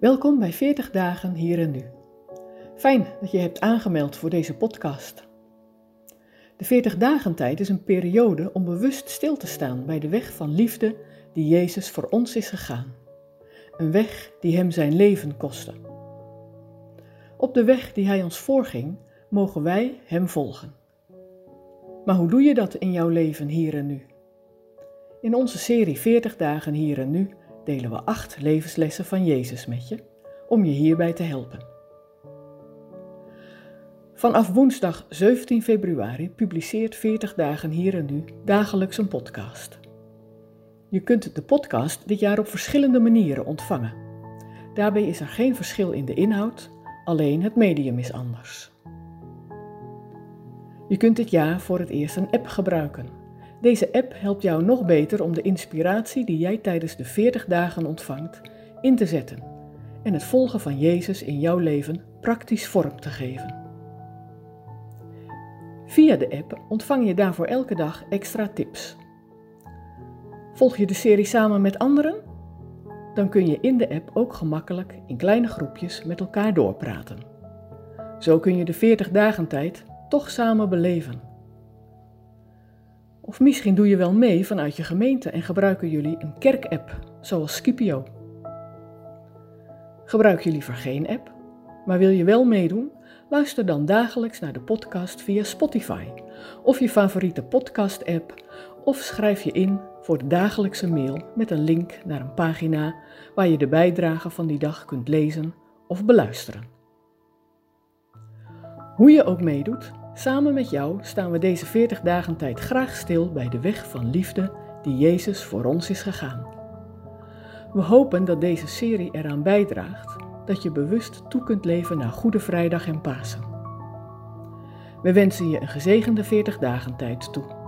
Welkom bij 40 dagen hier en nu. Fijn dat je hebt aangemeld voor deze podcast. De 40 dagen tijd is een periode om bewust stil te staan bij de weg van liefde die Jezus voor ons is gegaan. Een weg die Hem zijn leven kostte. Op de weg die Hij ons voorging, mogen wij Hem volgen. Maar hoe doe je dat in jouw leven hier en nu? In onze serie 40 dagen hier en nu delen we acht levenslessen van Jezus met je, om je hierbij te helpen. Vanaf woensdag 17 februari publiceert 40 dagen hier en nu dagelijks een podcast. Je kunt de podcast dit jaar op verschillende manieren ontvangen. Daarbij is er geen verschil in de inhoud, alleen het medium is anders. Je kunt dit jaar voor het eerst een app gebruiken deze app helpt jou nog beter om de inspiratie die jij tijdens de 40 dagen ontvangt in te zetten en het volgen van Jezus in jouw leven praktisch vorm te geven. Via de app ontvang je daarvoor elke dag extra tips. Volg je de serie samen met anderen? Dan kun je in de app ook gemakkelijk in kleine groepjes met elkaar doorpraten. Zo kun je de 40 dagen tijd toch samen beleven. Of misschien doe je wel mee vanuit je gemeente en gebruiken jullie een kerkapp, zoals Scipio. Gebruik je liever geen app, maar wil je wel meedoen? Luister dan dagelijks naar de podcast via Spotify of je favoriete podcast-app of schrijf je in voor de dagelijkse mail met een link naar een pagina waar je de bijdrage van die dag kunt lezen of beluisteren. Hoe je ook meedoet, Samen met jou staan we deze 40 dagen tijd graag stil bij de weg van liefde die Jezus voor ons is gegaan. We hopen dat deze serie eraan bijdraagt dat je bewust toe kunt leven naar Goede Vrijdag en Pasen. We wensen je een gezegende 40 dagen tijd toe.